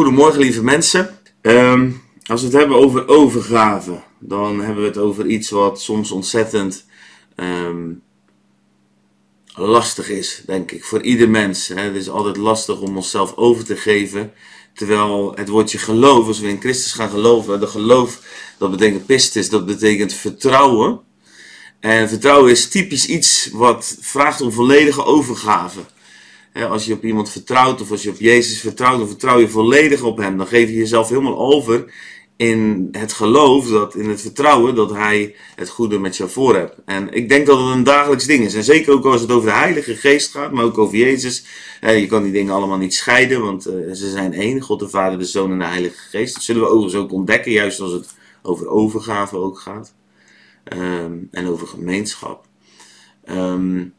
Goedemorgen lieve mensen. Ehm, als we het hebben over overgave, dan hebben we het over iets wat soms ontzettend ehm, lastig is, denk ik, voor ieder mens. Hè. Het is altijd lastig om onszelf over te geven. Terwijl het woordje geloof, als we in Christus gaan geloven, de geloof, dat betekent pistis, dat betekent vertrouwen. En vertrouwen is typisch iets wat vraagt om volledige overgave als je op iemand vertrouwt of als je op Jezus vertrouwt, dan vertrouw je volledig op Hem. Dan geef je jezelf helemaal over in het geloof, dat, in het vertrouwen dat Hij het goede met jou voor hebt. En ik denk dat het een dagelijks ding is. En zeker ook als het over de Heilige Geest gaat, maar ook over Jezus. je kan die dingen allemaal niet scheiden, want eh, ze zijn één. God de Vader, de Zoon en de Heilige Geest. Dat zullen we overigens ook ontdekken, juist als het over overgave ook gaat. Ehm, en over gemeenschap. Um,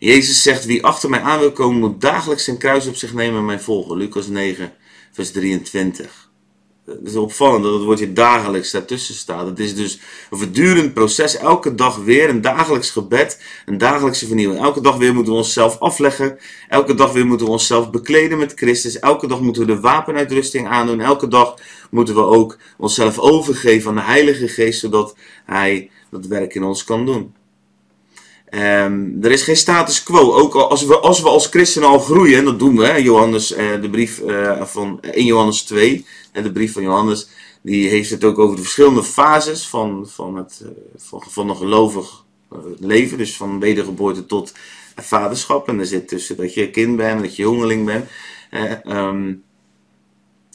Jezus zegt, wie achter mij aan wil komen, moet dagelijks zijn kruis op zich nemen en mij volgen. Lucas 9, vers 23. Het is opvallend dat het woordje dagelijks daartussen staat. Het is dus een voortdurend proces, elke dag weer, een dagelijks gebed, een dagelijkse vernieuwing. Elke dag weer moeten we onszelf afleggen, elke dag weer moeten we onszelf bekleden met Christus, elke dag moeten we de wapenuitrusting aandoen, elke dag moeten we ook onszelf overgeven aan de Heilige Geest, zodat Hij dat werk in ons kan doen. Um, er is geen status quo. Ook als we als, we als christenen al groeien, en dat doen we, Johannes, uh, de brief uh, van 1 Johannes 2, en de brief van Johannes, die heeft het ook over de verschillende fases van, van, het, uh, van, van een gelovig leven. Dus van wedergeboorte tot vaderschap. En er zit tussen dat je kind bent en dat je jongeling bent. Um,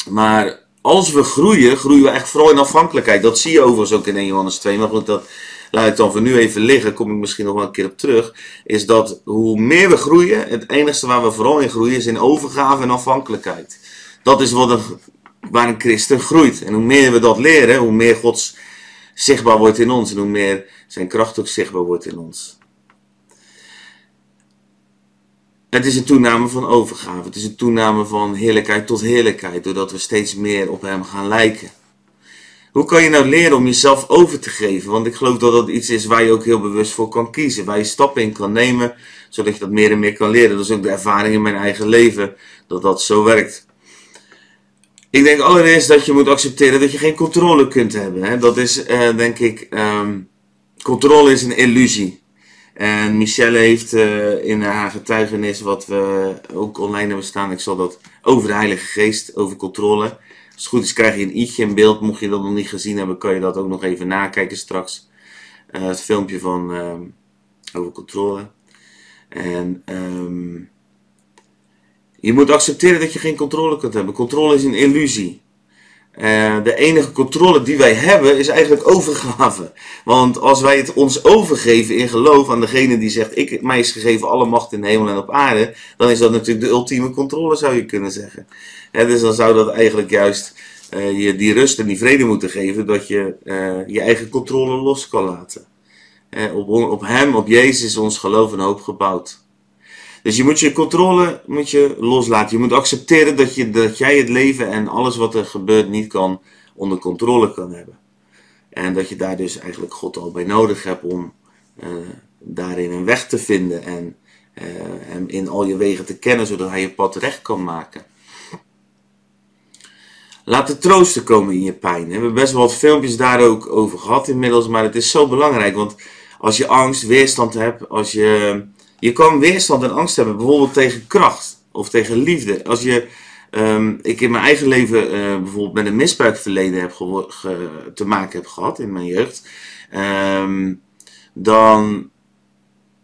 maar als we groeien, groeien we echt vooral in afhankelijkheid. Dat zie je overigens ook in 1 Johannes 2. Maar goed, dat laat ik dan voor nu even liggen, kom ik misschien nog wel een keer op terug, is dat hoe meer we groeien, het enige waar we vooral in groeien is in overgave en afhankelijkheid. Dat is wat waar een christen groeit. En hoe meer we dat leren, hoe meer Gods zichtbaar wordt in ons en hoe meer zijn kracht ook zichtbaar wordt in ons. Het is een toename van overgave. Het is een toename van heerlijkheid tot heerlijkheid, doordat we steeds meer op Hem gaan lijken. Hoe kan je nou leren om jezelf over te geven? Want ik geloof dat dat iets is waar je ook heel bewust voor kan kiezen. Waar je stappen in kan nemen, zodat je dat meer en meer kan leren. Dat is ook de ervaring in mijn eigen leven, dat dat zo werkt. Ik denk allereerst dat je moet accepteren dat je geen controle kunt hebben. Hè? Dat is, uh, denk ik, um, controle is een illusie. En Michelle heeft uh, in haar getuigenis, wat we ook online hebben staan, ik zal dat over de Heilige Geest, over controle. Als het goed is krijg je een i'tje in beeld. Mocht je dat nog niet gezien hebben, kan je dat ook nog even nakijken straks. Uh, het filmpje van uh, over controle. En um, je moet accepteren dat je geen controle kunt hebben. Controle is een illusie. Uh, de enige controle die wij hebben is eigenlijk overgave. Want als wij het ons overgeven in geloof aan degene die zegt: ik, Mij is gegeven alle macht in de hemel en op aarde. Dan is dat natuurlijk de ultieme controle, zou je kunnen zeggen dus dan zou dat eigenlijk juist uh, je die rust en die vrede moeten geven dat je uh, je eigen controle los kan laten. Op, op Hem, op Jezus is ons geloof en hoop gebouwd. Dus je moet je controle moet je loslaten. Je moet accepteren dat, je, dat jij het leven en alles wat er gebeurt niet kan onder controle kan hebben. En dat je daar dus eigenlijk God al bij nodig hebt om daarin een weg te vinden en hem in al je wegen te kennen, zodat hij je pad recht kan maken. Laat de troosten komen in je pijn. We hebben best wel wat filmpjes daar ook over gehad inmiddels, maar het is zo belangrijk. Want als je angst, weerstand hebt, als je. Je kan weerstand en angst hebben, bijvoorbeeld tegen kracht of tegen liefde. Als je. Um, ik in mijn eigen leven uh, bijvoorbeeld met een misbruikverleden heb te maken heb gehad in mijn jeugd. Um, dan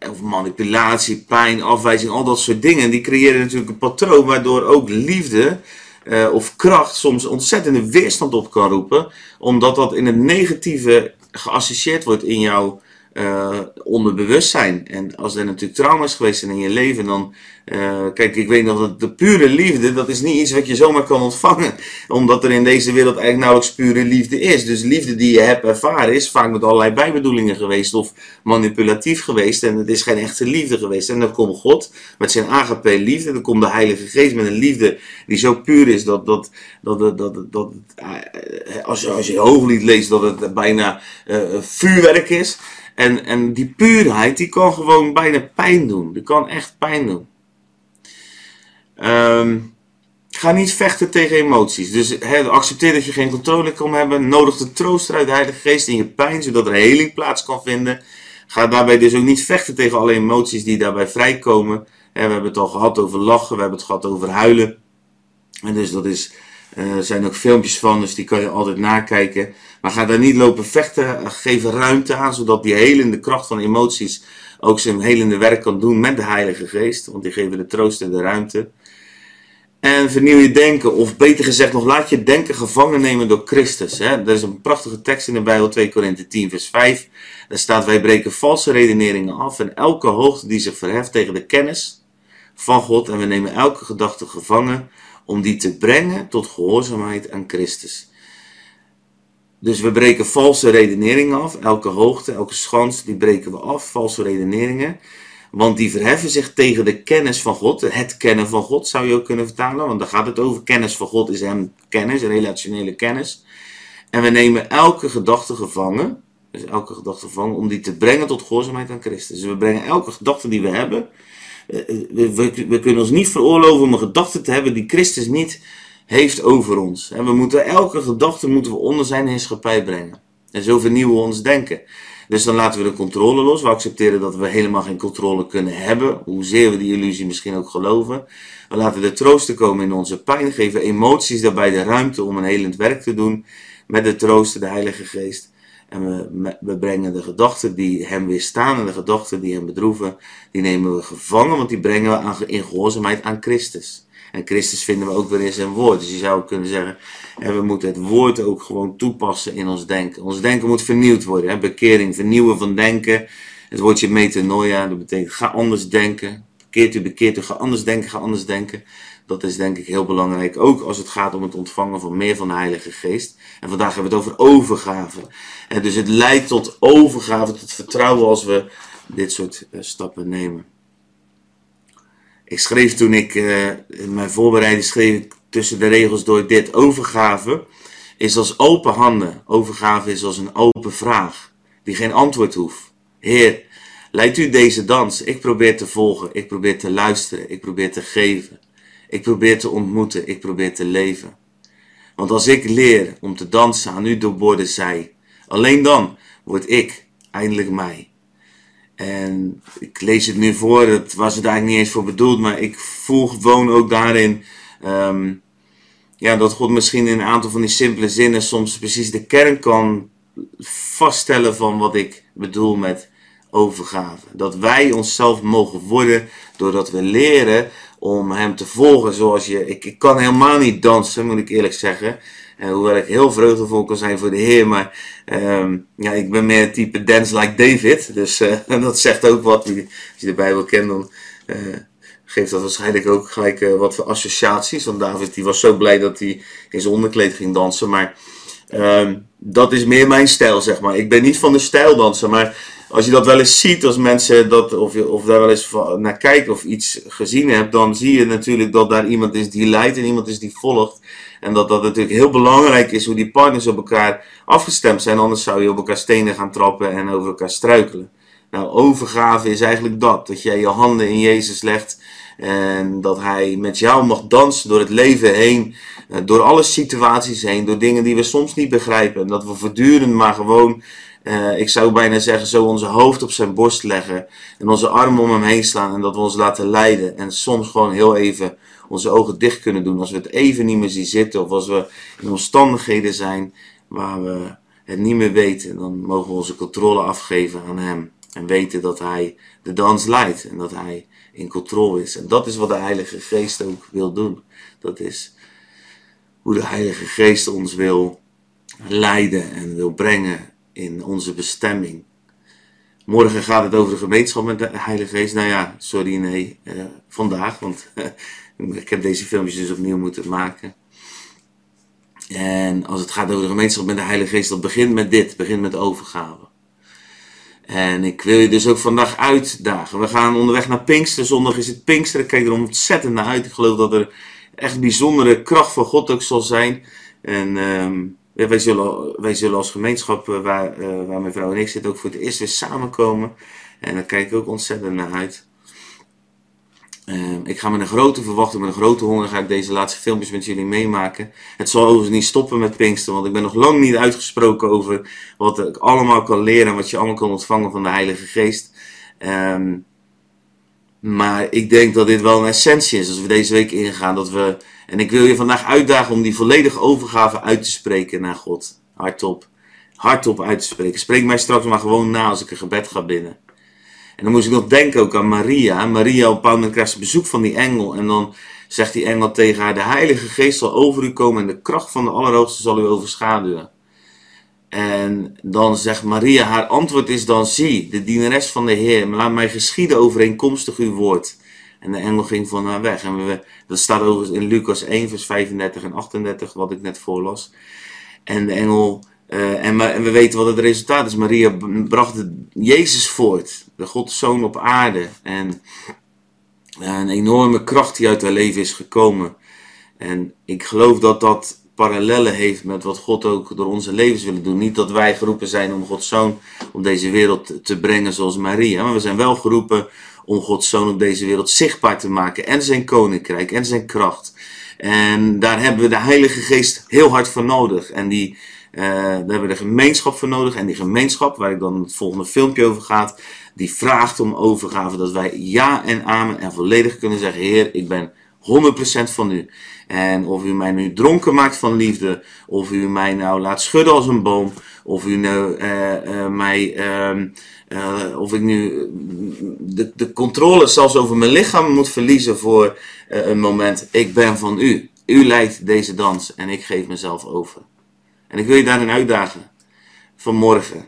of manipulatie, pijn, afwijzing, al dat soort dingen. Die creëren natuurlijk een patroon waardoor ook liefde uh, of kracht soms ontzettende weerstand op kan roepen, omdat dat in het negatieve geassocieerd wordt in jouw uh, onderbewustzijn. En als er natuurlijk trauma's geweest zijn in je leven, dan. Uh, kijk, ik weet nog dat de pure liefde, dat is niet iets wat je zomaar kan ontvangen. Omdat er in deze wereld eigenlijk nauwelijks pure liefde is. Dus liefde die je hebt ervaren is vaak met allerlei bijbedoelingen geweest of manipulatief geweest. En het is geen echte liefde geweest. En dan komt God met zijn agape liefde. Dan komt de Heilige Geest met een liefde die zo puur is dat, dat, dat, dat, dat, dat als, je, als je leest, dat het bijna vuurwerk is. En, en die puurheid, die kan gewoon bijna pijn doen. Die kan echt pijn doen. Um, Ga niet vechten tegen emoties. Dus accepteer dat je geen controle kan hebben. Nodig de troost uit de Heilige Geest in je pijn, zodat er heling plaats kan vinden. Ga daarbij dus ook niet vechten tegen alle emoties die daarbij vrijkomen. we hebben het al gehad over lachen, we hebben het gehad over huilen. En dus dat is, uh, zijn ook filmpjes van, dus die kan je altijd nakijken. Maar ga daar niet lopen vechten, geef ruimte aan, zodat die helende kracht van emoties ook zijn helende werk kan doen met de Heilige Geest. Want die geven de troost en de ruimte. En vernieuw je denken, of beter gezegd nog, laat je denken gevangen nemen door Christus. Hè? Er is een prachtige tekst in de Bijbel, 2 Korinthe 10, vers 5. Daar staat, wij breken valse redeneringen af en elke hoogte die zich verheft tegen de kennis van God. En we nemen elke gedachte gevangen om die te brengen tot gehoorzaamheid aan Christus. Dus we breken valse redeneringen af, elke hoogte, elke schans, die breken we af, valse redeneringen. Want die verheffen zich tegen de kennis van God. Het kennen van God zou je ook kunnen vertalen. Want daar gaat het over. Kennis van God is hem kennis, relationele kennis. En we nemen elke gedachte gevangen. Dus elke gedachte gevangen om die te brengen tot gehoorzaamheid aan Christus. Dus we brengen elke gedachte die we hebben. Eh, eh, we, we, kunnen ons niet veroorloven om een gedachte te hebben die Christus niet heeft over ons. En we moeten elke gedachte moeten we onder zijn heerschappij brengen. En zo vernieuwen we ons denken. Dus dan laten we de controle los. We accepteren dat we helemaal geen controle kunnen hebben. Hoezeer we die illusie misschien ook geloven. We laten de troosten komen in onze pijn. Geven emoties daarbij de ruimte om een helend werk te doen. Met de troosten, de Heilige Geest. En we, brengen de gedachten die hem weerstaan en de gedachten die hem bedroeven, die nemen we gevangen, want die brengen we aan, in gehoorzaamheid aan Christus. En Christus vinden we ook weer in zijn woord. Dus je zou kunnen zeggen, en we moeten het woord ook gewoon toepassen in ons denken. Ons denken moet vernieuwd worden. Hè? Bekering, vernieuwen van denken. Het woordje metanoia, dat betekent ga anders denken. Bekeert u, bekeert u, ga anders denken, ga anders denken. Dat is denk ik heel belangrijk, ook als het gaat om het ontvangen van meer van de Heilige Geest. En vandaag hebben we het over overgave. En dus het leidt tot overgave, tot vertrouwen als we dit soort uh, stappen nemen. Ik schreef toen ik uh, in mijn voorbereiding schreef tussen de regels door dit. Overgave is als open handen. Overgave is als een open vraag die geen antwoord hoeft. Heer, leidt u deze dans? Ik probeer te volgen, ik probeer te luisteren, ik probeer te geven. Ik probeer te ontmoeten, ik probeer te leven. Want als ik leer om te dansen aan u doorboorde zij, alleen dan word ik eindelijk mij. En ik lees het nu voor, dat was het eigenlijk niet eens voor bedoeld, maar ik voel gewoon ook daarin um, ja, dat God misschien in een aantal van die simpele zinnen soms precies de kern kan vaststellen van wat ik bedoel met overgave. Dat wij onszelf mogen worden doordat we leren om Hem te volgen zoals je... Ik, ik kan helemaal niet dansen, moet ik eerlijk zeggen. En hoewel ik heel vreugdevol kan zijn voor de Heer, maar um, ja, ik ben meer type dance like David. Dus uh, dat zegt ook wat. Als je de Bijbel kent, dan uh, geeft dat waarschijnlijk ook gelijk uh, wat voor associaties. Want David die was zo blij dat hij in zijn onderkleed ging dansen. Maar um, dat is meer mijn stijl, zeg maar. Ik ben niet van de stijldansen, maar als je dat wel eens ziet, als mensen dat, of, of daar wel eens naar kijken of iets gezien hebt, dan zie je natuurlijk dat daar iemand is die leidt en iemand is die volgt. En dat dat natuurlijk heel belangrijk is hoe die partners op elkaar afgestemd zijn, anders zou je op elkaar stenen gaan trappen en over elkaar struikelen. Nou, overgave is eigenlijk dat, dat jij je handen in Jezus legt en dat Hij met jou mag dansen door het leven heen, eh, door alle situaties heen, door dingen die we soms niet begrijpen. En dat we voortdurend maar gewoon uh, ik zou bijna zeggen, zo onze hoofd op zijn borst leggen en onze armen om hem heen slaan en dat we ons laten leiden. En soms gewoon heel even onze ogen dicht kunnen doen als we het even niet meer zien zitten of als we in omstandigheden zijn waar we het niet meer weten. Dan mogen we onze controle afgeven aan hem en weten dat hij de dans leidt en dat hij in controle is. En dat is wat de Heilige Geest ook wil doen. Dat is hoe de Heilige Geest ons wil leiden en wil brengen in onze bestemming. Morgen gaat het over de gemeenschap met de Heilige Geest. Nou ja, sorry, nee, uh, vandaag, want ik heb deze filmpjes dus opnieuw moeten maken. En als het gaat over de gemeenschap met de Heilige Geest, dat begint met dit, begint met overgave. En ik wil je dus ook vandaag uitdagen. We gaan onderweg naar Pinkster. Zondag is het Pinkster. Ik kijk er ontzettend naar uit. Ik geloof dat er echt bijzondere kracht van God ook zal zijn. En um, ja, wij, zullen, zullen als gemeenschap, eh, waar, uh, waar mijn vrouw en ik zitten, ook voor het eerst weer samenkomen. En daar kijk ik ook ontzettend naar uit. Ehm, ik ga met een grote verwachting, met een grote honger, ga ik deze laatste filmpjes met jullie meemaken. Het zal overigens niet stoppen met Pinkster, want ik ben nog lang niet uitgesproken over wat ik allemaal kan leren en wat je allemaal kan ontvangen van de Heilige Geest. Ehm, maar ik denk dat dit wel een essentie is als we deze week ingaan. Dat we, en ik wil je vandaag uitdagen om die volledige overgave uit te spreken naar God. Hardop. Hardop uit te spreken. Spreek mij straks maar gewoon na als ik een gebed ga binnen. En dan moest ik nog denken ook aan Maria. Maria op een moment krijgt ze bezoek van die engel. En dan zegt die engel tegen haar: De Heilige Geest zal over u komen en de kracht van de Allerhoogste zal u overschaduwen. En dan zegt Maria, haar antwoord is dan: Zie, de dienares van de Heer, laat mij geschieden overeenkomstig uw woord. En de engel ging van haar weg. En we, dat staat overigens in Lucas 1, vers 35 en 38, wat ik net voorlas. En de engel uh, en, we weten wat het resultaat is. Maria bracht Jezus voort, de Godszoon op aarde. En een enorme kracht die uit haar leven is gekomen. En ik geloof dat dat parallellen heeft met wat God ook door onze levens wil doen. Niet dat wij geroepen zijn om Gods Zoon op deze wereld te brengen zoals Maria. Maar we zijn wel geroepen om Gods Zoon op deze wereld zichtbaar te maken. En zijn koninkrijk en zijn kracht. En daar hebben we de Heilige Geest heel hard voor nodig. En die uh, daar hebben we de gemeenschap voor nodig. En die gemeenschap, waar ik dan het volgende filmpje over gaat, die vraagt om overgave. Dat wij ja en amen en volledig kunnen zeggen: Heer, ik ben 100% van u. En of u mij nu dronken maakt van liefde, of u mij nou laat schudden als een boom, of u nou uh, uh, mij, uh, of ik nu de, de controle zelfs over mijn lichaam moet verliezen voor een moment. Ik ben van u. U leidt deze dans en ik geef mezelf over. En ik wil je daarin uitdagen. Vanmorgen.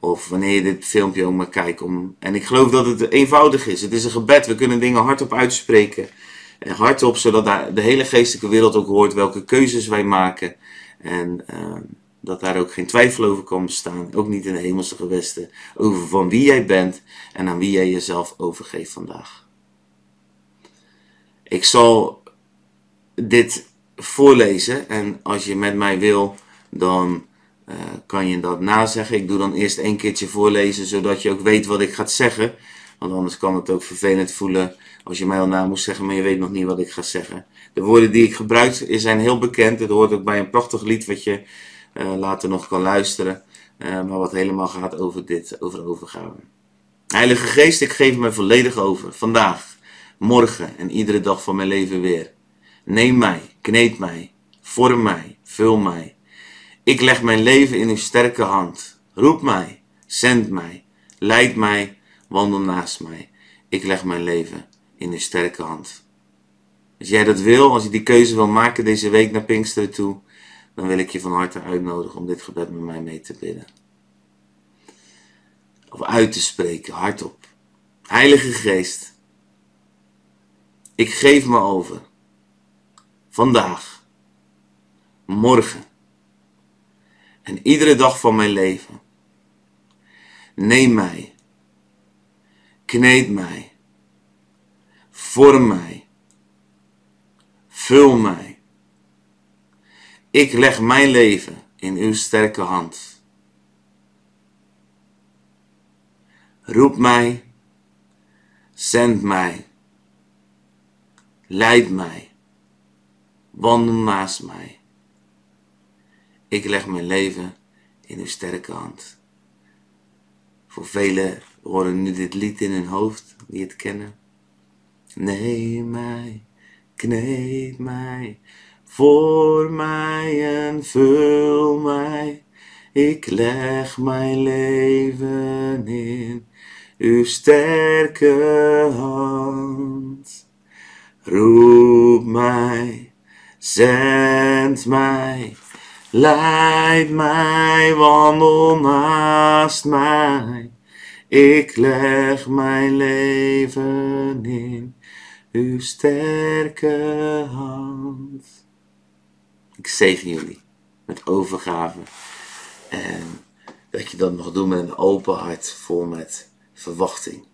Of wanneer je dit filmpje ook maar kijkt. Om... En ik geloof dat het eenvoudig is. Het is een gebed. We kunnen dingen hardop uitspreken. En hardop, zodat de hele geestelijke wereld ook hoort welke keuzes wij maken. En uh, dat daar ook geen twijfel over kan bestaan. Ook niet in de hemelse gewesten. Over van wie jij bent en aan wie jij jezelf overgeeft vandaag. Ik zal dit voorlezen. En als je met mij wil dan uh, kan je dat nazeggen. Ik doe dan eerst een keertje voorlezen, zodat je ook weet wat ik ga zeggen. Want anders kan het ook vervelend voelen als je mij al na moest zeggen, maar je weet nog niet wat ik ga zeggen. De woorden die ik gebruik zijn heel bekend. Het hoort ook bij een prachtig lied wat je uh, later nog kan luisteren. Uh, maar wat helemaal gaat over dit, over overgave. Heilige Geest, ik geef me volledig over. Vandaag, morgen en iedere dag van mijn leven weer. Neem mij, kneed mij, vorm mij, vul mij. Ik leg mijn leven in uw sterke hand. Roep mij, zend mij, leid mij, wandel naast mij. Ik leg mijn leven in uw sterke hand. Als jij dat wil, als je die keuze wil maken deze week naar Pinksteren toe, dan wil ik je van harte uitnodigen om dit gebed met mij mee te bidden. Of uit te spreken, hardop. Heilige Geest, ik geef me over. Vandaag, morgen en iedere dag van mijn leven. Neem mij, kneed mij, vorm mij, vul mij. Ik leg mijn leven in uw sterke hand. Roep mij, zend mij, leid mij, wandel naast mij. Ik leg mijn leven in uw sterke hand. Voor velen horen nu dit lied in hun hoofd, die het kennen. Neem mij, kneed mij, voor mij en vul mij. Ik leg mijn leven in uw sterke hand. Roep mij, zend mij Leid mij, wandel naast mij. Ik leg mijn leven in uw sterke hand. Ik zegen jullie met overgave. En dat je dat nog doet met een open hart, vol met verwachting.